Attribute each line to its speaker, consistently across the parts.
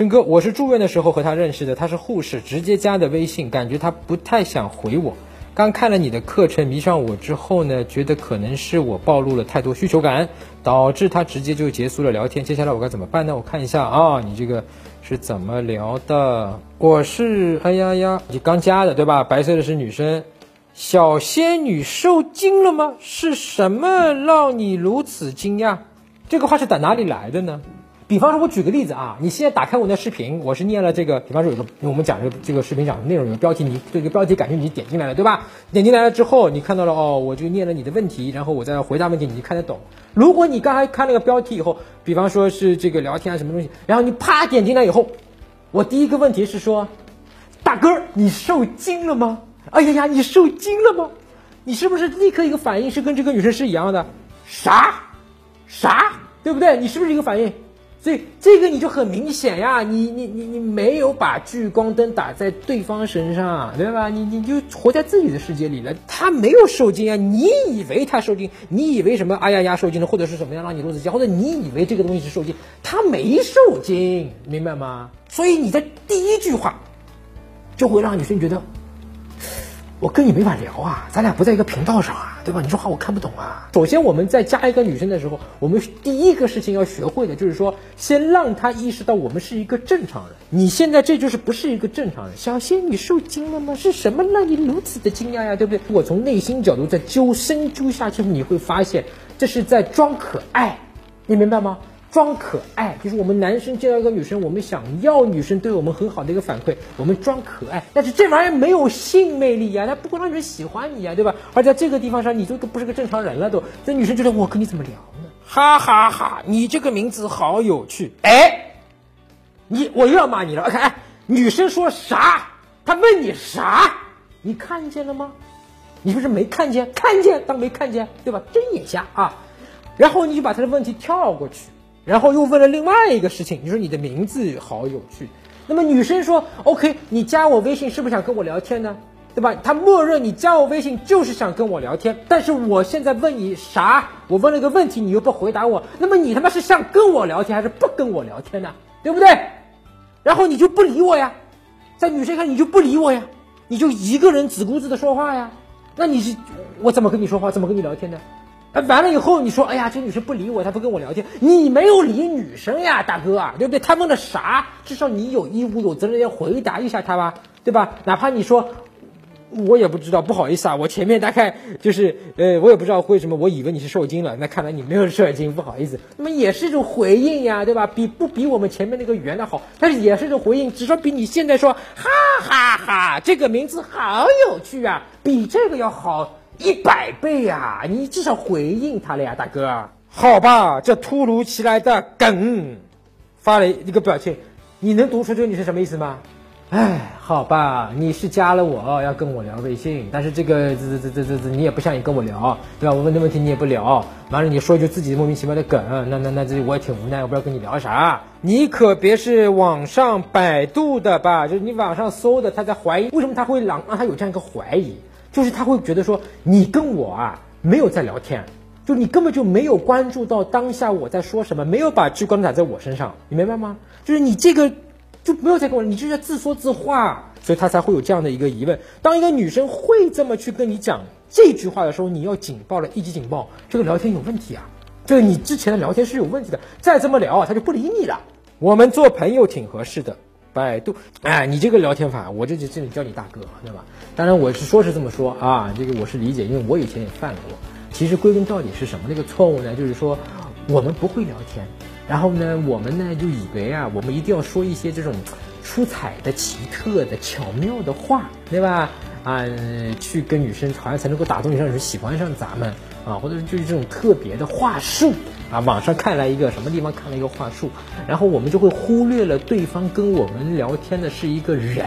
Speaker 1: 陈哥，我是住院的时候和他认识的，他是护士，直接加的微信，感觉他不太想回我。刚看了你的课程，迷上我之后呢，觉得可能是我暴露了太多需求感，导致他直接就结束了聊天。接下来我该怎么办呢？我看一下啊，你这个是怎么聊的？我是哎呀呀，你刚加的对吧？白色的是女生，小仙女受惊了吗？是什么让你如此惊讶？这个话是打哪里来的呢？比方说，我举个例子啊，你现在打开我那视频，我是念了这个，比方说有个我们讲这个这个视频讲的内容有个标题，你对这个标题感兴趣，你点进来了，对吧？点进来了之后，你看到了哦，我就念了你的问题，然后我再回答问题，你就看得懂。如果你刚才看那个标题以后，比方说是这个聊天啊什么东西，然后你啪点进来以后，我第一个问题是说，大哥，你受惊了吗？哎呀呀，你受惊了吗？你是不是立刻一个反应是跟这个女生是一样的？啥？啥？对不对？你是不是一个反应？所以这个你就很明显呀，你你你你没有把聚光灯打在对方身上，对吧？你你就活在自己的世界里了。他没有受惊啊，你以为他受惊？你以为什么？哎呀呀，受惊了，或者是什么样让你如此惊？或者你以为这个东西是受惊？他没受惊，明白吗？所以你的第一句话就会让女生觉得。我跟你没法聊啊，咱俩不在一个频道上啊，对吧？你说话我看不懂啊。首先，我们在加一个女生的时候，我们第一个事情要学会的就是说，先让她意识到我们是一个正常人。你现在这就是不是一个正常人。小仙女受惊了吗？是什么让你如此的惊讶呀？对不对？我从内心角度再揪深揪下去，你会发现这是在装可爱，你明白吗？装可爱，就是我们男生见到一个女生，我们想要女生对我们很好的一个反馈，我们装可爱，但是这玩意儿没有性魅力呀，它不会让女人喜欢你呀，对吧？而在这个地方上，你就都不是个正常人了，都这女生觉得我跟你怎么聊呢？哈哈哈，你这个名字好有趣，哎，你我又要骂你了，看，哎，女生说啥？她问你啥？你看见了吗？你不是没看见？看见当没看见，对吧？睁眼瞎啊！然后你就把她的问题跳过去。然后又问了另外一个事情，你说你的名字好有趣，那么女生说，OK，你加我微信是不是想跟我聊天呢？对吧？她默认你加我微信就是想跟我聊天，但是我现在问你啥？我问了个问题，你又不回答我，那么你他妈是想跟我聊天还是不跟我聊天呢？对不对？然后你就不理我呀，在女生看你就不理我呀，你就一个人只顾自的说话呀，那你是我怎么跟你说话，怎么跟你聊天呢？哎，完了以后你说，哎呀，这女生不理我，她不跟我聊天，你没有理女生呀，大哥，对不对？她问了啥？至少你有义务、有责任要回答一下她吧，对吧？哪怕你说，我也不知道，不好意思啊，我前面大概就是，呃，我也不知道为什么，我以为你是受惊了，那看来你没有受惊，不好意思，那么也是一种回应呀，对吧？比不比我们前面那个圆的好？但是也是一种回应，至少比你现在说，哈哈哈，这个名字好有趣啊，比这个要好。一百倍呀！你至少回应他了呀，大哥。好吧，这突如其来的梗，发了一个表情，你能读出这个女生什么意思吗？哎，好吧，你是加了我要跟我聊微信，但是这个这这这这这你也不想你跟我聊，对吧？我问的问题你也不聊，完了你说一句自己莫名其妙的梗，那那那这我也挺无奈，我不知道跟你聊啥。你可别是网上百度的吧？就是你网上搜的，他在怀疑，为什么他会让让他有这样一个怀疑？就是他会觉得说你跟我啊没有在聊天，就你根本就没有关注到当下我在说什么，没有把聚光灯打在我身上，你明白吗？就是你这个就没有在跟我，你就在自说自话，所以他才会有这样的一个疑问。当一个女生会这么去跟你讲这句话的时候，你要警报了，一级警报，这个聊天有问题啊，这个你之前的聊天是有问题的，再这么聊啊，他就不理你了。我们做朋友挺合适的。百度，哎，你这个聊天法，我这就这里叫你大哥，对吧？当然我是说是这么说啊，这个我是理解，因为我以前也犯过。其实归根到底是什么那个错误呢？就是说我们不会聊天，然后呢，我们呢就以为啊，我们一定要说一些这种出彩的、奇特的、巧妙的话，对吧？啊，去跟女生好像才能够打动女生，女生喜欢上咱们啊，或者就是这种特别的话术啊。网上看来一个什么地方看了一个话术，然后我们就会忽略了对方跟我们聊天的是一个人，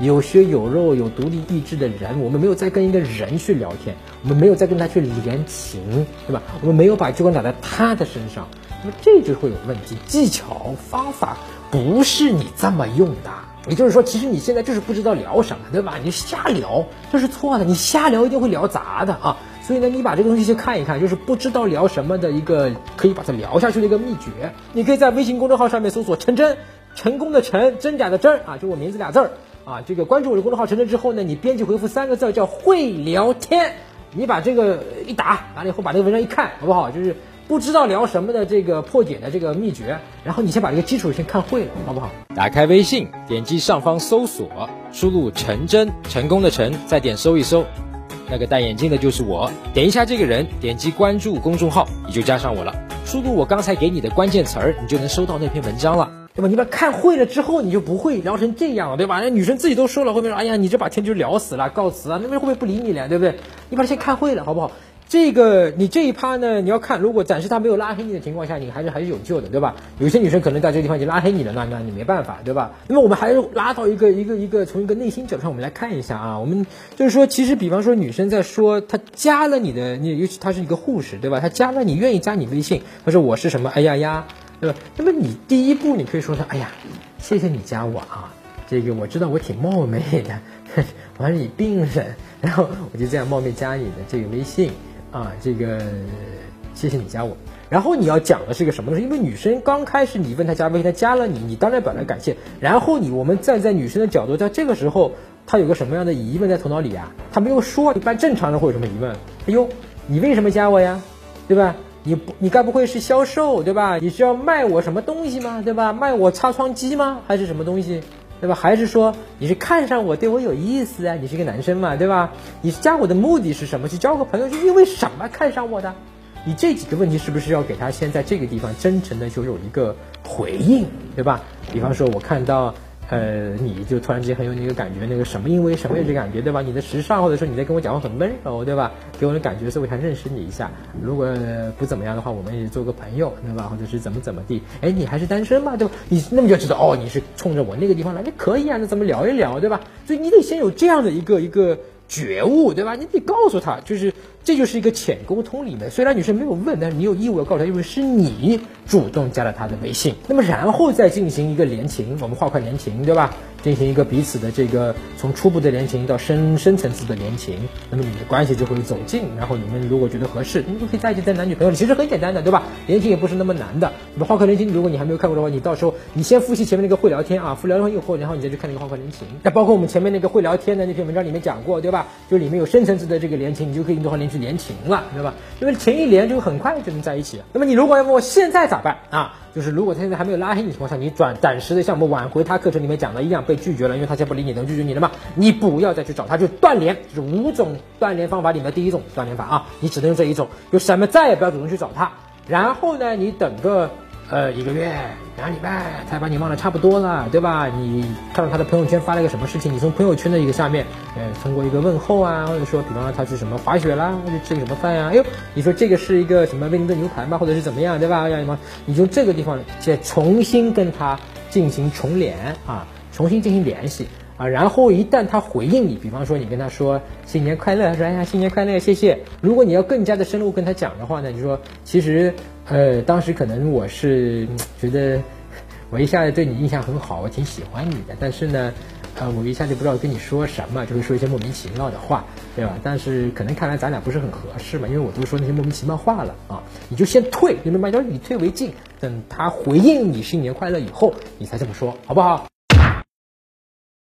Speaker 1: 有血有肉、有独立意志的人。我们没有在跟一个人去聊天，我们没有在跟他去连情，对吧？我们没有把聚光打在他的身上，那么这就会有问题。技巧方法不是你这么用的。也就是说，其实你现在就是不知道聊什么，对吧？你瞎聊，这是错的。你瞎聊一定会聊砸的啊！所以呢，你把这个东西去看一看，就是不知道聊什么的一个可以把它聊下去的一个秘诀。你可以在微信公众号上面搜索“陈真成功的成，真假的真啊，就我名字俩字儿啊。这个关注我的公众号陈真之后呢，你编辑回复三个字叫会聊天，你把这个一打完了以后，把这个文章一看，好不好？就是不知道聊什么的这个破解的这个秘诀，然后你先把这个基础先看会了，好不好？打开微信，点击上方搜索，输入陈真，成功的陈，再点搜一搜。那个戴眼镜的就是我，点一下这个人，点击关注公众号，你就加上我了。输入我刚才给你的关键词儿，你就能收到那篇文章了，对吧？你把看会了之后，你就不会聊成这样了，对吧？那女生自己都说了，后面说，哎呀，你这把天就聊死了，告辞啊，那边会不会不理你了，对不对？你把它先看会了，好不好？这个你这一趴呢，你要看，如果暂时他没有拉黑你的情况下，你还是还是有救的，对吧？有些女生可能在这个地方已经拉黑你了，那那你没办法，对吧？那么我们还是拉到一个一个一个从一个内心角度上，我们来看一下啊，我们就是说，其实比方说女生在说她加了你的，你尤其她是一个护士，对吧？她加了你，愿意加你微信，她说我是什么，哎呀呀，对吧？那么你第一步你可以说她，哎呀，谢谢你加我啊，这个我知道我挺冒昧的，我是你病人，然后我就这样冒昧加你的这个微信。啊，这个谢谢你加我。然后你要讲的是个什么东西？因为女生刚开始你问她加微信，她加了你，你当然表达感谢。然后你我们站在女生的角度，在这个时候，她有个什么样的疑问在头脑里啊？她没有说，一般正常人会有什么疑问？哎呦，你为什么加我呀？对吧？你不，你该不会是销售对吧？你是要卖我什么东西吗？对吧？卖我擦窗机吗？还是什么东西？对吧？还是说你是看上我，对我有意思啊？你是一个男生嘛，对吧？你加我的目的是什么？去交个朋友是因为什么看上我的？你这几个问题是不是要给他先在这个地方真诚的就有一个回应，对吧？比方说，我看到。呃，你就突然之间很有那个感觉，那个什么因为什么有这感觉，对吧？你的时尚，或者说你在跟我讲话很温柔，对吧？给我的感觉是我想认识你一下。如果不怎么样的话，我们也做个朋友，对吧？或者是怎么怎么地？哎，你还是单身吗？对吧？你那么就知道哦，你是冲着我那个地方来，那可以啊，那咱们聊一聊，对吧？所以你得先有这样的一个一个觉悟，对吧？你得告诉他，就是。这就是一个浅沟通里面，虽然女生没有问，但是你有义务要告诉她，因为是你主动加了她的微信，那么然后再进行一个连情，我们画块连情，对吧？进行一个彼此的这个从初步的连情到深深层次的连情，那么你们的关系就会走近，然后你们如果觉得合适，你们就可以在一起，在男女朋友里，其实很简单的，对吧？连情也不是那么难的。那么画块连情，如果你还没有看过的话，你到时候你先复习前面那个会聊天啊，复聊完以后，然后你再去看那个画块连情。那包括我们前面那个会聊天的那篇文章里面讲过，对吧？就里面有深层次的这个连情，你就可以用这画连连情了，对吧？因为前一连就很快就能在一起。那么你如果要问我现在咋办啊？就是如果他现在还没有拉黑你的情况下，你转暂时的像我们挽回他课程里面讲的一样被拒绝了，因为他现在不理你，能拒绝你了吗？你不要再去找他，就断联，就是五种断联方法里面第一种断联法啊，你只能用这一种，就什么再也不要主动去找他。然后呢，你等个。呃，一个月、两礼拜才把你忘得差不多了，对吧？你看到他的朋友圈发了一个什么事情，你从朋友圈的一个下面，呃，通过一个问候啊，或者说，比方说他去什么滑雪啦，或者吃个什么饭呀？哎呦，你说这个是一个什么威灵顿牛排吧，或者是怎么样，对吧？要什么？你从这个地方再重新跟他进行重联啊，重新进行联系。啊，然后一旦他回应你，比方说你跟他说新年快乐，他说哎呀新年快乐，谢谢。如果你要更加的深入跟他讲的话呢，就说其实，呃，当时可能我是觉得我一下子对你印象很好，我挺喜欢你的，但是呢，呃，我一下就不知道跟你说什么，就会说一些莫名其妙的话，对吧？但是可能看来咱俩不是很合适嘛，因为我都说那些莫名其妙话了啊，你就先退，明白吗？叫以退为进，等他回应你新年快乐以后，你才这么说，好不好？